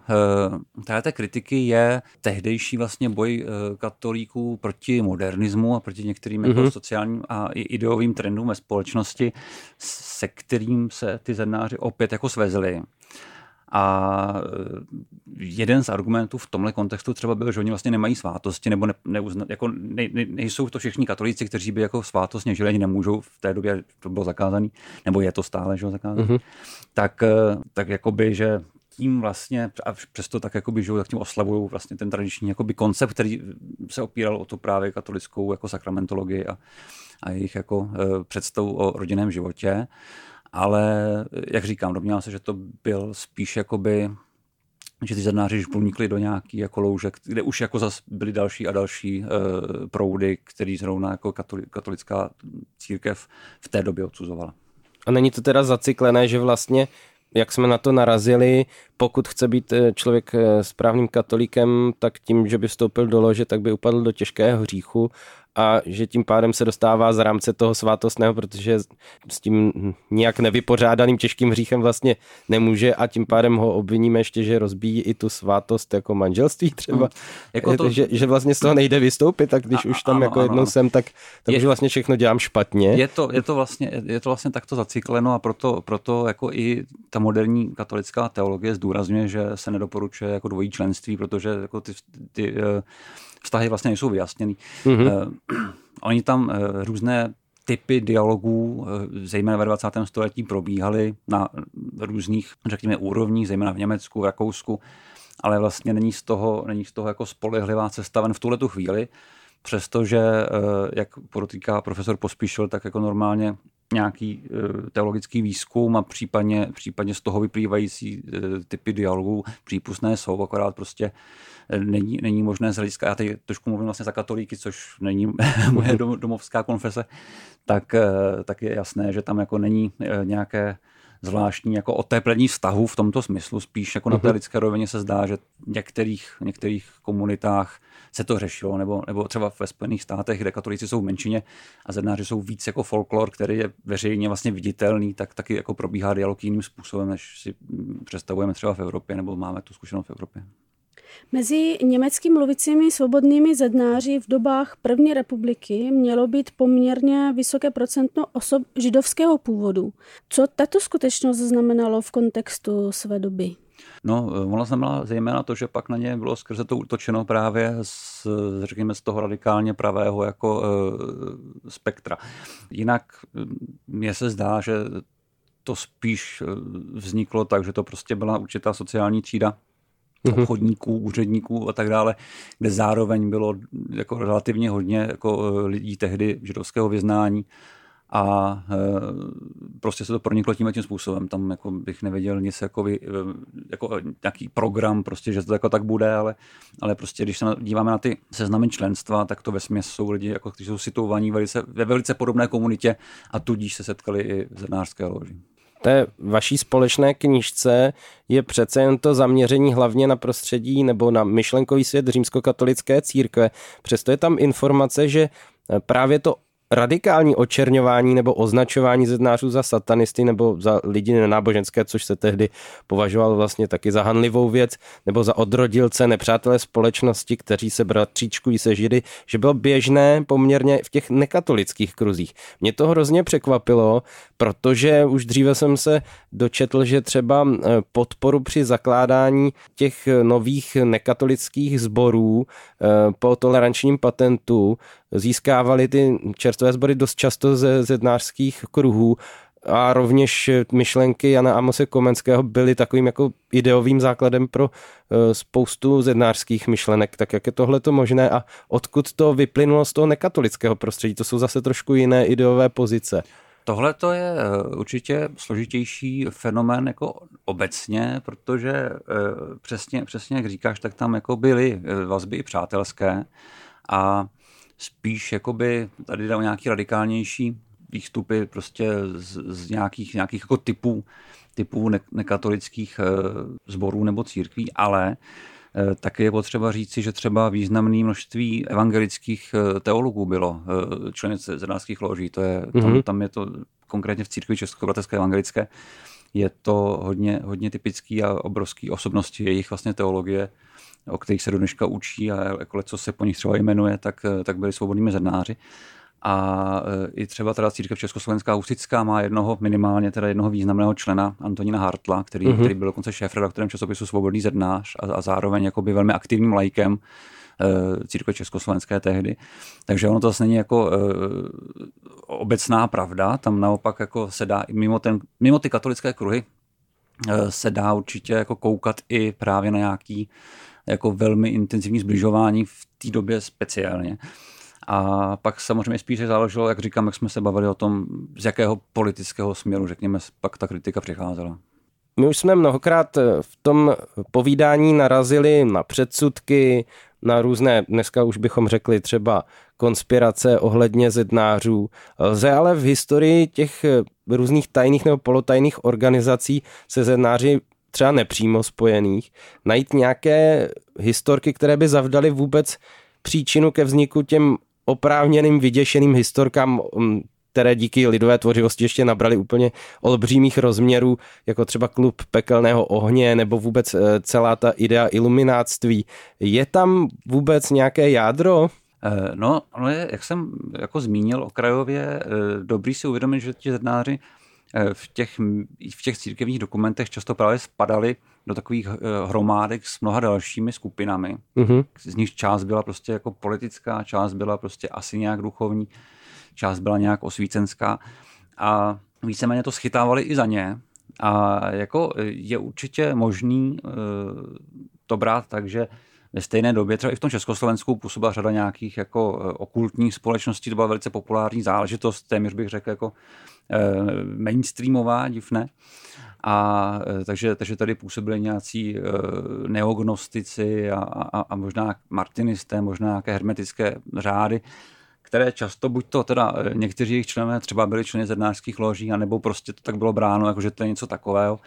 eh, té kritiky je tehdejší vlastně boj eh, katolíků proti modernismu a proti některým mm-hmm. jako mhm. sociálním a ideovým trendům ve společnosti, se kterým se ty zednáři opět jako svezli. A e, jeden z argumentů v tomhle kontextu třeba byl, že oni vlastně nemají svátosti, nebo ne, neuzna, jako ne, ne, nejsou to všichni katolíci, kteří by jako svátostně žili, ani nemůžou, v té době to bylo zakázané, nebo je to stále, že zakázané, mm-hmm. tak, e, tak jakoby, že tím vlastně, a přesto tak jakoby žijou, tak tím oslavují vlastně ten tradiční jakoby koncept, který se opíral o tu právě katolickou jako sakramentologii a, a jejich jako e, představu o rodinném životě ale jak říkám, domnívám se, že to byl spíš jakoby že ty zednáři už pronikli do nějaký jako loužek, kde už jako zas byly další a další e, proudy, který zrovna jako katolická církev v té době odsuzovala. A není to teda zacyklené, že vlastně jak jsme na to narazili, pokud chce být eh, člověk eh, správným katolíkem, tak tím, že by vstoupil do lože, tak by upadl do těžkého hříchu a že tím pádem se dostává z rámce toho svátostného, protože s tím nějak nevypořádaným těžkým hříchem vlastně nemůže a tím pádem ho obviníme ještě, že rozbíjí i tu svátost jako manželství třeba. Hmm. Jako to... že, že vlastně z toho nejde vystoupit, tak když a, už tam ano, jako jednou ano. jsem, tak, tak je, už vlastně všechno dělám špatně. Je to, je to, vlastně, je to vlastně takto zacykleno a proto, proto jako i ta moderní katolická teologie zdůrazňuje, že se nedoporučuje jako dvojí členství, protože jako ty, ty, ty eh, vztahy vlastně nejsou vyjasněný. Mm-hmm. Oni tam uh, různé typy dialogů, eh, zejména ve 20. století, probíhaly na různých, řekněme, úrovních, zejména v Německu, v Rakousku, ale vlastně není z toho, není z toho jako spolehlivá cesta ven v tuhle tu chvíli, přestože, jak podotýká profesor Pospíšil, tak jako normálně nějaký teologický výzkum a případně, případně z toho vyplývající typy dialogů přípustné jsou, akorát prostě není, není možné z hlediska, já teď trošku mluvím vlastně za katolíky, což není moje domovská konfese, tak, eh, tak je jasné, že tam jako není eh, nějaké zvláštní jako oteplení vztahu v tomto smyslu. Spíš jako na té mhm. lidské rovině se zdá, že v některých, některých komunitách se to řešilo, nebo, nebo třeba ve Spojených státech, kde katolíci jsou v menšině a zednáři jsou víc jako folklor, který je veřejně vlastně viditelný, tak taky jako probíhá dialog jiným způsobem, než si představujeme třeba v Evropě, nebo máme tu zkušenost v Evropě. Mezi německy mluvícími svobodnými zednáři v dobách první republiky mělo být poměrně vysoké procento osob židovského původu. Co tato skutečnost znamenalo v kontextu své doby? No, ona znamenala zejména to, že pak na ně bylo skrze to útočeno právě z, řekněme, z toho radikálně pravého jako e, spektra. Jinak mně se zdá, že to spíš vzniklo tak, že to prostě byla určitá sociální třída, mm-hmm. obchodníků, úředníků a tak dále, kde zároveň bylo jako relativně hodně jako eh, lidí tehdy židovského vyznání a e, prostě se to proniklo tím tím způsobem. Tam jako bych nevěděl nic jako, vy, eh, jako nějaký program, prostě, že to jako tak bude, ale, ale prostě když se díváme na ty seznamy členstva, tak to ve jsou lidi, jako, kteří jsou situovaní velice, ve velice podobné komunitě a tudíž se setkali i v zednářské loži té vaší společné knížce je přece jen to zaměření hlavně na prostředí nebo na myšlenkový svět římskokatolické církve. Přesto je tam informace, že právě to radikální očerňování nebo označování zednářů za satanisty nebo za lidi nenáboženské, což se tehdy považoval vlastně taky za hanlivou věc, nebo za odrodilce, nepřátelé společnosti, kteří se bratříčkují se židy, že bylo běžné poměrně v těch nekatolických kruzích. Mě to hrozně překvapilo, protože už dříve jsem se dočetl, že třeba eh, podporu při zakládání těch nových nekatolických sborů eh, po tolerančním patentu získávali ty čerstvé sbory dost často ze zednářských kruhů a rovněž myšlenky Jana Amose Komenského byly takovým jako ideovým základem pro eh, spoustu zednářských myšlenek. Tak jak je tohle to možné a odkud to vyplynulo z toho nekatolického prostředí? To jsou zase trošku jiné ideové pozice. Tohle to je eh, určitě složitější fenomén jako obecně, protože eh, přesně, přesně jak říkáš, tak tam jako byly vazby i přátelské a spíš jakoby tady jde o nějaký radikálnější výstupy prostě z, z nějakých, nějakých jako typů, typů ne, nekatolických zborů nebo církví, ale Taky je potřeba říci, že třeba významné množství evangelických teologů bylo členy zedářských loží. To je, mm-hmm. tam, tam je to konkrétně v církvi českobratrské evangelické, je to hodně, hodně typický a obrovský osobnosti jejich vlastně teologie o kterých se do dneška učí a jako co se po nich třeba jmenuje, tak, tak byli svobodnými zednáři. A e, i třeba teda církev Československá Husická má jednoho, minimálně teda jednoho významného člena, Antonína Hartla, který, mm-hmm. který byl dokonce šéf-redaktorem časopisu Svobodný zednář a, a zároveň jakoby velmi aktivním lajkem e, církve Československé tehdy. Takže ono to zase není jako obecná pravda, tam naopak jako se dá i mimo, ten, mimo ty katolické kruhy se dá určitě jako koukat i právě na nějaký jako velmi intenzivní zbližování v té době speciálně. A pak samozřejmě spíš záleželo, jak říkám, jak jsme se bavili o tom, z jakého politického směru, řekněme, pak ta kritika přicházela. My už jsme mnohokrát v tom povídání narazili na předsudky, na různé, dneska už bychom řekli třeba konspirace ohledně zednářů. Lze ale v historii těch různých tajných nebo polotajných organizací se zednáři třeba nepřímo spojených, najít nějaké historky, které by zavdaly vůbec příčinu ke vzniku těm oprávněným vyděšeným historkám, mm, které díky lidové tvořivosti ještě nabrali úplně olbřímých rozměrů, jako třeba klub pekelného ohně nebo vůbec eh, celá ta idea ilumináctví. Je tam vůbec nějaké jádro? Eh, no, no je, jak jsem jako zmínil okrajově, eh, dobrý si uvědomit, že ti zednáři v těch, v těch církevních dokumentech často právě spadaly do takových eh, hromádek s mnoha dalšími skupinami. Mm-hmm. Z nich část byla prostě jako politická, část byla prostě asi nějak duchovní, část byla nějak osvícenská a víceméně to schytávali i za ně. A jako eh, je určitě možný to brát tak, že ve stejné době, třeba i v tom Československu, působila řada nějakých jako okultních společností, to byla velice populární záležitost, téměř bych řekl jako Eh, mainstreamová, divné. A eh, takže, takže tady působili nějací eh, neognostici a, a, a možná martinisté, možná nějaké hermetické řády, které často buď to teda někteří jejich členové třeba byli členy zednářských loží, anebo prostě to tak bylo bráno, jako že to je něco takového.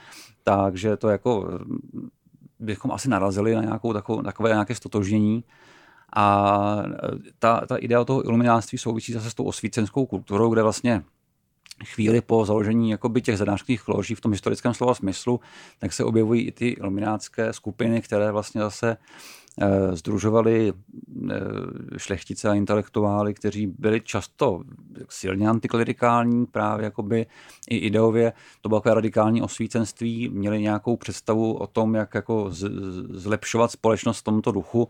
Takže to jako bychom asi narazili na nějakou takovou, takové nějaké stotožnění. A ta, ta idea toho ilumináctví souvisí zase s tou osvícenskou kulturou, kde vlastně chvíli po založení jakoby těch zadářských loží v tom historickém slova smyslu, tak se objevují i ty iluminátské skupiny, které vlastně zase združovali eh, šlechtice a intelektuály, kteří byli často silně antiklerikální, právě jakoby i ideově. To bylo takové radikální osvícenství, měli nějakou představu o tom, jak jako zlepšovat společnost v tomto duchu.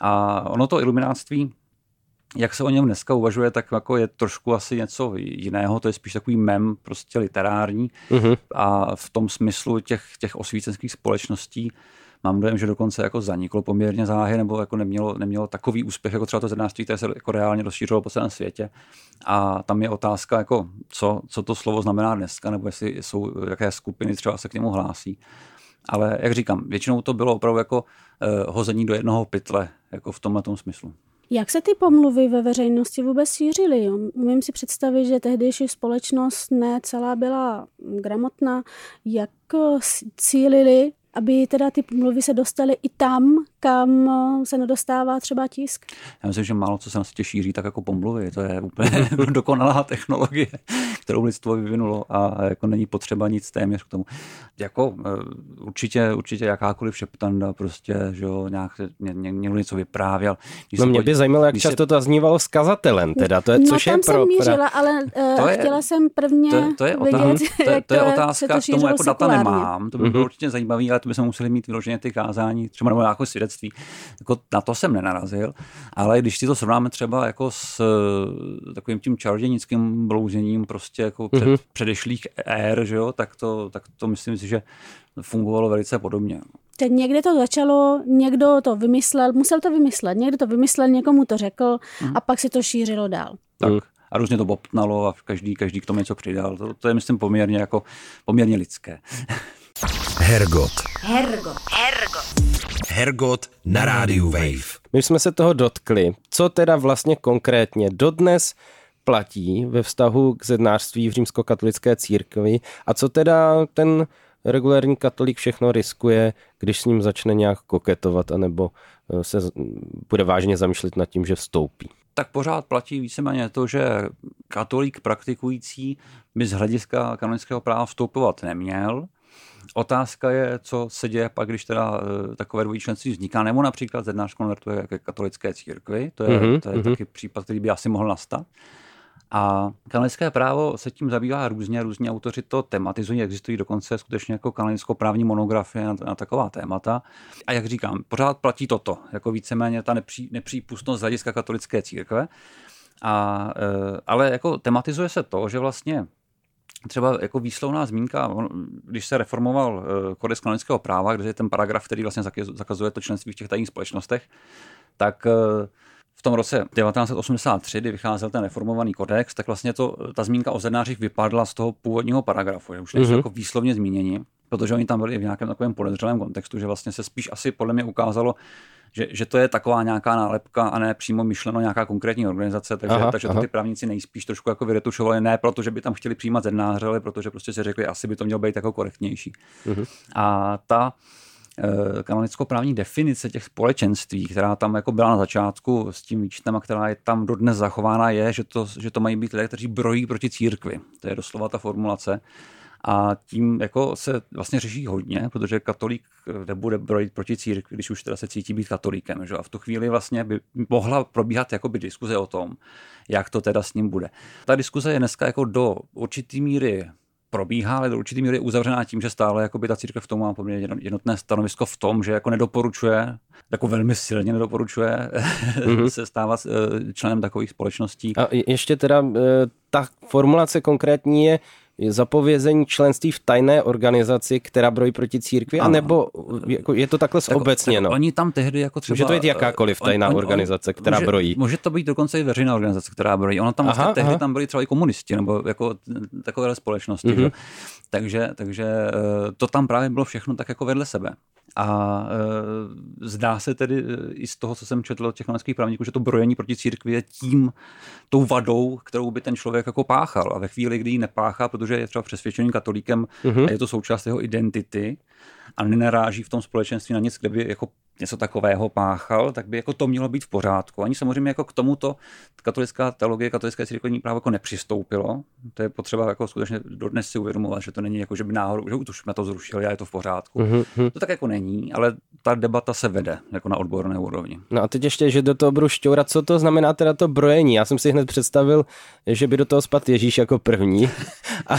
A ono to ilumináctví jak se o něm dneska uvažuje, tak jako je trošku asi něco jiného, to je spíš takový mem, prostě literární uh-huh. a v tom smyslu těch, těch osvícenských společností mám dojem, že dokonce jako zaniklo poměrně záhy, nebo jako nemělo, nemělo takový úspěch, jako třeba to zednářství, které se jako reálně rozšířilo po celém světě. A tam je otázka, jako co, co to slovo znamená dneska, nebo jestli jsou, jaké skupiny třeba se k němu hlásí. Ale jak říkám, většinou to bylo opravdu jako uh, hození do jednoho pytle, jako v tomhle smyslu. Jak se ty pomluvy ve veřejnosti vůbec šířily? Umím si představit, že tehdejší společnost ne celá byla gramotná. Jak cílili, aby teda ty pomluvy se dostaly i tam, kam eh, se nedostává třeba tisk. Já myslím, že málo co se na světě šíří tak jako pomluvy. To je úplně dokonalá technologie, kterou lidstvo vyvinulo a jako není potřeba nic téměř k tomu. Jako eh, určitě, určitě jakákoliv šeptanda prostě, že jo, nějak někdo něco vyprávěl. Když no mě by zajímalo, jak často se... to zaznívalo s kazatelem, teda, to je, no, což tam je jsem pro... mířila, ale uh, to je, chtěla jsem prvně to, to je, vidět, to, je, to je otázka, k tomu jako data sekulárně. nemám, to by bylo mm-hmm. určitě zajímavé, ale to by jsme museli mít vyloženě ty kázání, třeba nebo nějaké svědectví. Jako na to jsem nenarazil, ale když si to srovnáme třeba jako s uh, takovým tím čarodějnickým blouzením prostě jako před, mm-hmm. předešlých ér, že jo, tak to, tak to myslím si, že fungovalo velice podobně. Teď někde to začalo, někdo to vymyslel, musel to vymyslet, někdo to vymyslel, někomu to řekl mm. a pak se to šířilo dál. Tak. A různě to bobtnalo a každý, každý k tomu něco přidal. To, to je, myslím, poměrně, jako, poměrně lidské. Hergot. Hergot. Hergot. Hergot na rádiu Wave. My jsme se toho dotkli. Co teda vlastně konkrétně dodnes platí ve vztahu k zednářství v římskokatolické církvi a co teda ten regulární katolík všechno riskuje, když s ním začne nějak koketovat anebo eh, se bude vážně zamýšlet nad tím, že vstoupí. Tak pořád platí víceméně to, že katolík praktikující by z hlediska kanonického práva vstoupovat neměl. Otázka je, co se děje pak, když teda eh, takové dvojí členství vzniká, nebo například zednář konvertuje ke katolické církvi, to je, mm-hmm. to je mm-hmm. taky případ, který by asi mohl nastat. A kanonické právo se tím zabývá různě, různí autoři to tematizují, existují dokonce skutečně jako kanonicko-právní monografie na, na taková témata. A jak říkám, pořád platí toto, jako víceméně ta nepří, nepřípustnost z hlediska katolické církve. A, e, ale jako tematizuje se to, že vlastně třeba jako výslovná zmínka, když se reformoval e, kodex kanonického práva, kde je ten paragraf, který vlastně zakazuje to členství v těch tajných společnostech, tak e, v tom roce 1983, kdy vycházel ten reformovaný kodex, tak vlastně to, ta zmínka o zednářích vypadla z toho původního paragrafu, že už nejsou mm-hmm. jako výslovně zmíněni, protože oni tam byli v nějakém takovém podezřelém kontextu, že vlastně se spíš asi podle mě ukázalo, že, že to je taková nějaká nálepka a ne přímo myšleno nějaká konkrétní organizace, takže, aha, takže aha. to ty právníci nejspíš trošku jako vyretušovali, ne proto, že by tam chtěli přijímat zednáře, ale protože prostě si řekli, asi by to mělo být jako korektnější. Mm-hmm. A ta Eh, kanonicko-právní definice těch společenství, která tam jako byla na začátku s tím výčtem a která je tam dodnes zachována, je, že to, že to mají být lidé, kteří brojí proti církvi. To je doslova ta formulace. A tím jako se vlastně řeší hodně, protože katolík nebude brojit proti církvi, když už teda se cítí být katolíkem. Že? A v tu chvíli vlastně by mohla probíhat jakoby diskuze o tom, jak to teda s ním bude. Ta diskuze je dneska jako do určitý míry probíhá, ale do určitý míry je uzavřená tím, že stále jakoby ta církev v tom má poměrně jednotné stanovisko v tom, že jako nedoporučuje, jako velmi silně nedoporučuje mm-hmm. se stávat eh, členem takových společností. A ještě teda eh, ta formulace konkrétní je, zapovězení členství v tajné organizaci, která brojí proti církvi, ano. anebo jako je to takhle zobecněno? Tak, oni tam tehdy jako třeba... Může to být jakákoliv tajná on, on, organizace, která může, brojí? Může to být dokonce i veřejná organizace, která brojí. Ono tam vlastně aha, tehdy aha. tam byli třeba i komunisti, nebo jako takové společnosti. Mm-hmm. Že? Takže, takže eh, to tam právě bylo všechno tak jako vedle sebe. A e, zdá se tedy e, i z toho, co jsem četl od těch kanadských právníků, že to brojení proti církvi je tím, tou vadou, kterou by ten člověk jako páchal. A ve chvíli, kdy ji nepáchá, protože je třeba přesvědčeným katolíkem mm-hmm. a je to součást jeho identity a nenaráží v tom společenství na nic, kde by jako něco takového páchal, tak by jako to mělo být v pořádku. Ani samozřejmě jako k tomuto katolická teologie, katolické církevní právo jako nepřistoupilo. To je potřeba jako skutečně dodnes si uvědomovat, že to není jako, že by náhodou, že už jsme to zrušili a je to v pořádku. Mm-hmm. To tak jako není, ale ta debata se vede jako na odborné úrovni. No a teď ještě, že do toho budu šťourat, co to znamená teda to brojení. Já jsem si hned představil, že by do toho spad Ježíš jako první a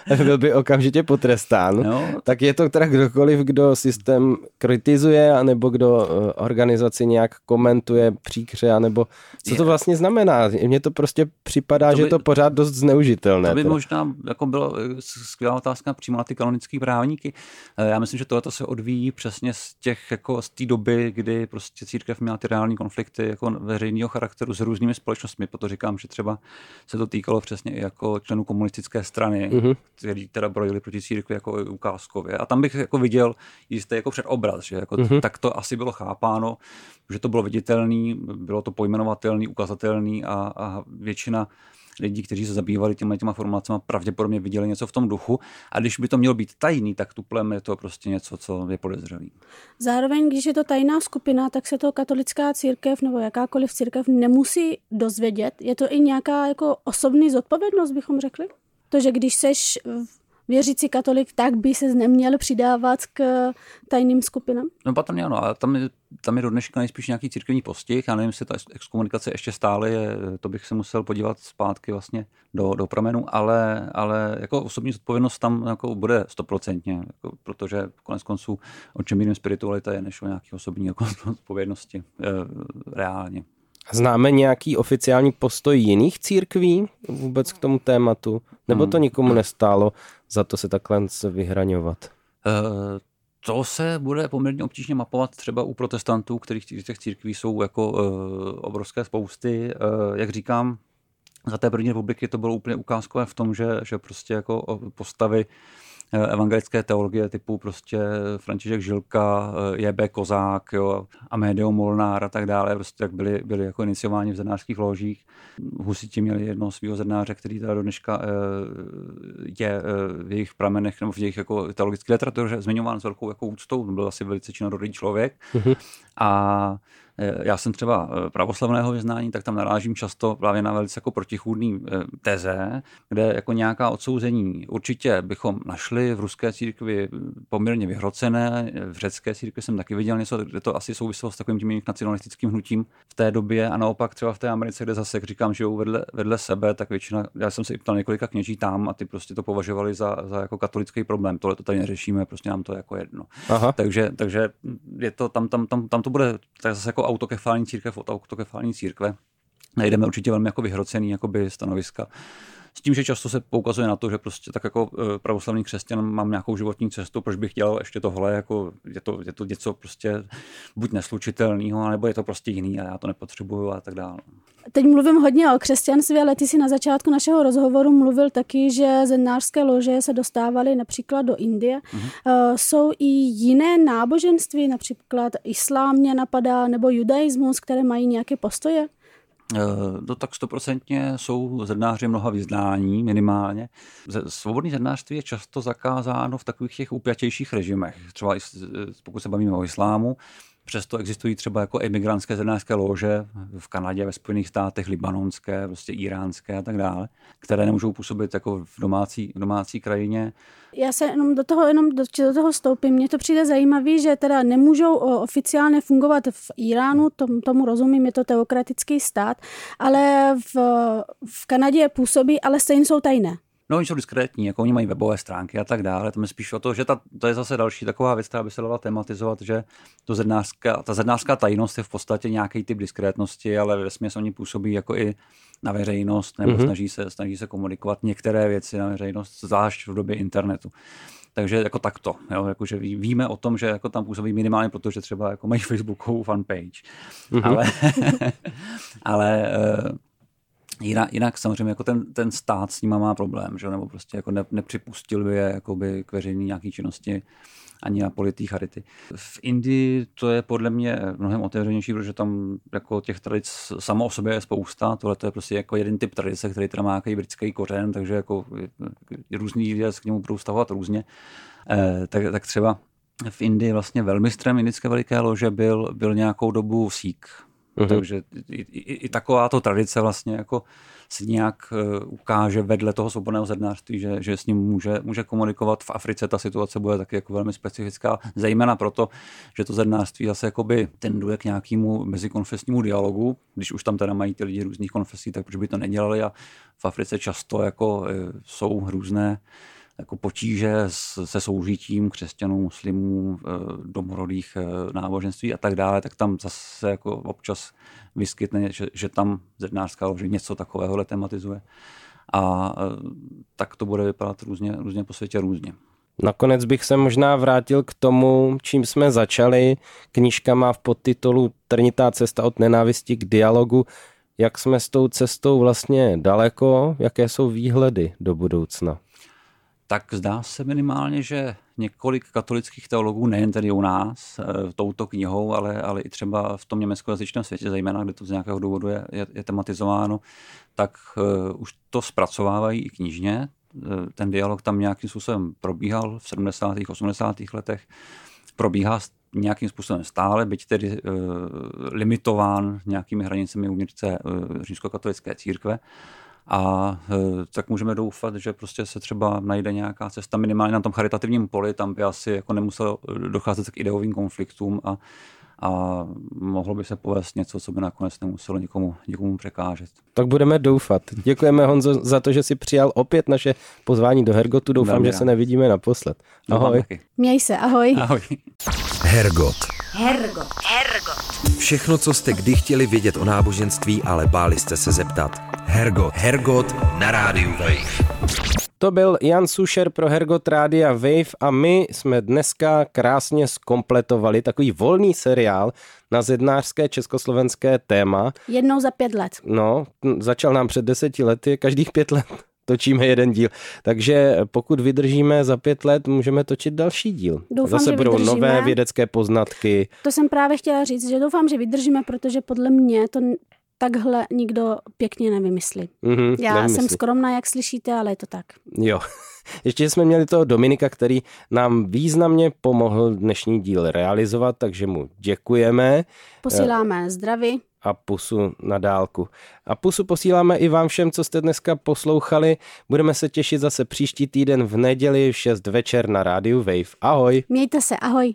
byl by okamžitě potrestán. No. Tak je to teda kdokoliv, kdo systém kritizuje, anebo kdo eh, organizaci nějak komentuje příkře, nebo co to vlastně znamená? Mně to prostě připadá, to by, že to pořád dost zneužitelné. To by teda. možná jako bylo eh, skvělá otázka přímo na ty kanonické právníky. Eh, já myslím, že tohle se odvíjí přesně z těch, jako z té doby, kdy prostě církev měla ty reální konflikty jako veřejného charakteru s různými společnostmi. Proto říkám, že třeba se to týkalo přesně i jako členů komunistické strany, mm-hmm. Kteří teda brojili proti církvi jako ukázkově. A tam bych jako viděl jistý jako předobraz, že jako mm-hmm. tak to asi bylo chápáno, že to bylo viditelný, bylo to pojmenovatelný, ukazatelný a, a většina lidi, kteří se zabývali těma, těma formulacemi, pravděpodobně viděli něco v tom duchu. A když by to mělo být tajný, tak tuplem je to prostě něco, co je podezřelý. Zároveň, když je to tajná skupina, tak se to katolická církev nebo jakákoliv církev nemusí dozvědět. Je to i nějaká jako osobní zodpovědnost, bychom řekli? To, že když seš věřící katolik, tak by se neměl přidávat k tajným skupinám? No patrně ano, ale tam je, tam je do dneška nejspíš nějaký církevní postih. Já nevím, jestli ta exkomunikace ještě stále je, to bych se musel podívat zpátky vlastně do, do pramenu, ale, ale jako osobní zodpovědnost tam jako bude stoprocentně, jako, protože konec konců o čem jiným spiritualita je, než o nějaké osobní jako, odpovědnosti e, reálně. Známe nějaký oficiální postoj jiných církví vůbec k tomu tématu? Nebo to hmm. nikomu nestálo za to se takhle vyhraňovat? Uh, to se bude poměrně obtížně mapovat třeba u protestantů, kterých těch církví jsou jako uh, obrovské spousty. Uh, jak říkám, za té první republiky to bylo úplně ukázkové v tom, že, že prostě jako postavy uh, evangelické teologie typu prostě František Žilka, eh, J.B. Kozák, jo, Amédio Molnár a tak dále, prostě tak byli, byli jako iniciováni v zednářských ložích. Husiti měli jednoho svého zednáře, který teda do dneška eh, je v jejich pramenech nebo v jejich jako teologické literatuře zmiňován s velkou jako úctou, byl asi velice činorodý člověk. Mm-hmm. A Eh, já jsem třeba eh, pravoslavného vyznání, tak tam narážím často právě na velice jako protichůdný eh, teze, kde jako nějaká odsouzení určitě bychom našli v ruské církvi poměrně vyhrocené, v řecké církvi jsem taky viděl něco, kde to asi souviselo s takovým tím nacionalistickým hnutím v té době a naopak třeba v té Americe, kde zase, jak říkám, žijou vedle, vedle sebe, tak většina, já jsem se i ptal několika kněží tam a ty prostě to považovali za, za jako katolický problém. Tohle to tady neřešíme, prostě nám to jako jedno. Aha. Takže, takže je to, tam, tam, tam, tam to bude tak zase jako autokefální církev od autokefální církve. Najdeme určitě velmi jako vyhrocený jakoby stanoviska. S tím, že často se poukazuje na to, že prostě tak jako e, pravoslavný křesťan mám nějakou životní cestu, proč bych dělal ještě tohle, jako je to, je to něco prostě buď neslučitelného, nebo je to prostě jiný a já to nepotřebuju a tak dále. Teď mluvím hodně o křesťanství, ale ty si na začátku našeho rozhovoru mluvil taky, že zednářské lože se dostávaly například do Indie. Uh-huh. Jsou i jiné náboženství, například islám mě napadá, nebo judaismus, které mají nějaké postoje? No tak stoprocentně jsou zednáři mnoha vyznání minimálně. Svobodný zednářství je často zakázáno v takových těch upjatějších režimech. Třeba pokud se bavíme o islámu, Přesto existují třeba jako emigrantské zednářské lože v Kanadě, ve Spojených státech, libanonské, prostě iránské a tak dále, které nemůžou působit jako v domácí, v domácí krajině. Já se jenom do toho, jenom do, do toho stoupím. Mně to přijde zajímavé, že teda nemůžou oficiálně fungovat v Iránu, tom, tomu rozumím, je to teokratický stát, ale v, v Kanadě působí, ale stejně jsou tajné. No, oni jsou diskrétní, jako oni mají webové stránky a tak dále. To je spíš o to, že ta, to je zase další taková věc, která by se dala tematizovat, že to zednářská, ta zednářská tajnost je v podstatě nějaký typ diskrétnosti, ale ve směs oni působí jako i na veřejnost, nebo mm-hmm. snaží, se, snaží se komunikovat některé věci na veřejnost, zvlášť v době internetu. Takže jako takto, jo, jako, že víme o tom, že jako tam působí minimálně, protože třeba jako mají Facebookovou fanpage. Mm-hmm. Ale, ale uh, Jinak, jinak samozřejmě jako ten, ten stát s nima má problém, že? nebo prostě jako ne, nepřipustil by je jakoby k veřejné nějaké činnosti ani na politý charity. V Indii to je podle mě mnohem otevřenější, protože tam jako těch tradic samo o sobě je spousta. Tohle to je prostě jako jeden typ tradice, který teda má nějaký britský kořen, takže jako různý lidé se k němu budou stavovat různě. Eh, tak, tak třeba v Indii vlastně velmistrem indické veliké lože byl, byl nějakou dobu Sík, Mm-hmm. Takže i, i, i taková to tradice vlastně jako si nějak uh, ukáže vedle toho svobodného zednářství, že, že s ním může, může komunikovat. V Africe ta situace bude taky jako velmi specifická, zejména proto, že to zednářství zase jakoby tenduje k nějakému mezikonfesnímu dialogu. Když už tam teda mají ty lidi různých konfesí, tak proč by to nedělali a v Africe často jako uh, jsou různé jako potíže se soužitím křesťanů, muslimů, eh, domorodých eh, náboženství a tak dále, tak tam zase jako občas vyskytne, že, že tam zednářská lože něco takového tematizuje. A eh, tak to bude vypadat různě, různě po světě různě. Nakonec bych se možná vrátil k tomu, čím jsme začali. Knížka má v podtitulu Trnitá cesta od nenávisti k dialogu. Jak jsme s tou cestou vlastně daleko? Jaké jsou výhledy do budoucna? Tak zdá se minimálně, že několik katolických teologů, nejen tedy u nás, e, touto knihou, ale, ale i třeba v tom německojazyčném světě, zejména kde to z nějakého důvodu je, je, je tematizováno, tak uh, už to zpracovávají i knižně. Ten dialog tam nějakým způsobem probíhal v 70. 80. letech. Probíhá nějakým způsobem stále, byť tedy uh, limitován nějakými hranicemi uvnitř uh, římskokatolické církve. A uh, tak můžeme doufat, že prostě se třeba najde nějaká cesta minimálně na tom charitativním poli, tam by asi jako nemuselo docházet k ideovým konfliktům a a mohlo by se povést něco, co by nakonec nemuselo nikomu, nikomu překážet. Tak budeme doufat. Děkujeme Honzo za to, že jsi přijal opět naše pozvání do Hergotu. Doufám, Dáme že se nevidíme naposled. Ahoj. Měj se, ahoj. Ahoj. Hergot. Hergot. Hergot. Všechno, co jste kdy chtěli vědět o náboženství, ale báli jste se zeptat. Hergot. Hergot na rádiu Wave. To byl Jan Sušer pro Hergot Rádia Wave a my jsme dneska krásně skompletovali takový volný seriál na zednářské československé téma. Jednou za pět let. No, začal nám před deseti lety, každých pět let točíme jeden díl. Takže pokud vydržíme za pět let, můžeme točit další díl. Doufám, Zase že budou vydržíme. nové vědecké poznatky. To jsem právě chtěla říct, že doufám, že vydržíme, protože podle mě to takhle nikdo pěkně nevymyslí. Mm-hmm, Já nevymyslí. jsem skromná, jak slyšíte, ale je to tak. Jo. Ještě jsme měli toho Dominika, který nám významně pomohl dnešní díl realizovat, takže mu děkujeme Posíláme zdraví. a pusu na dálku. A pusu posíláme i vám všem, co jste dneska poslouchali. Budeme se těšit zase příští týden v neděli v 6 večer na rádiu Wave. Ahoj! Mějte se, ahoj.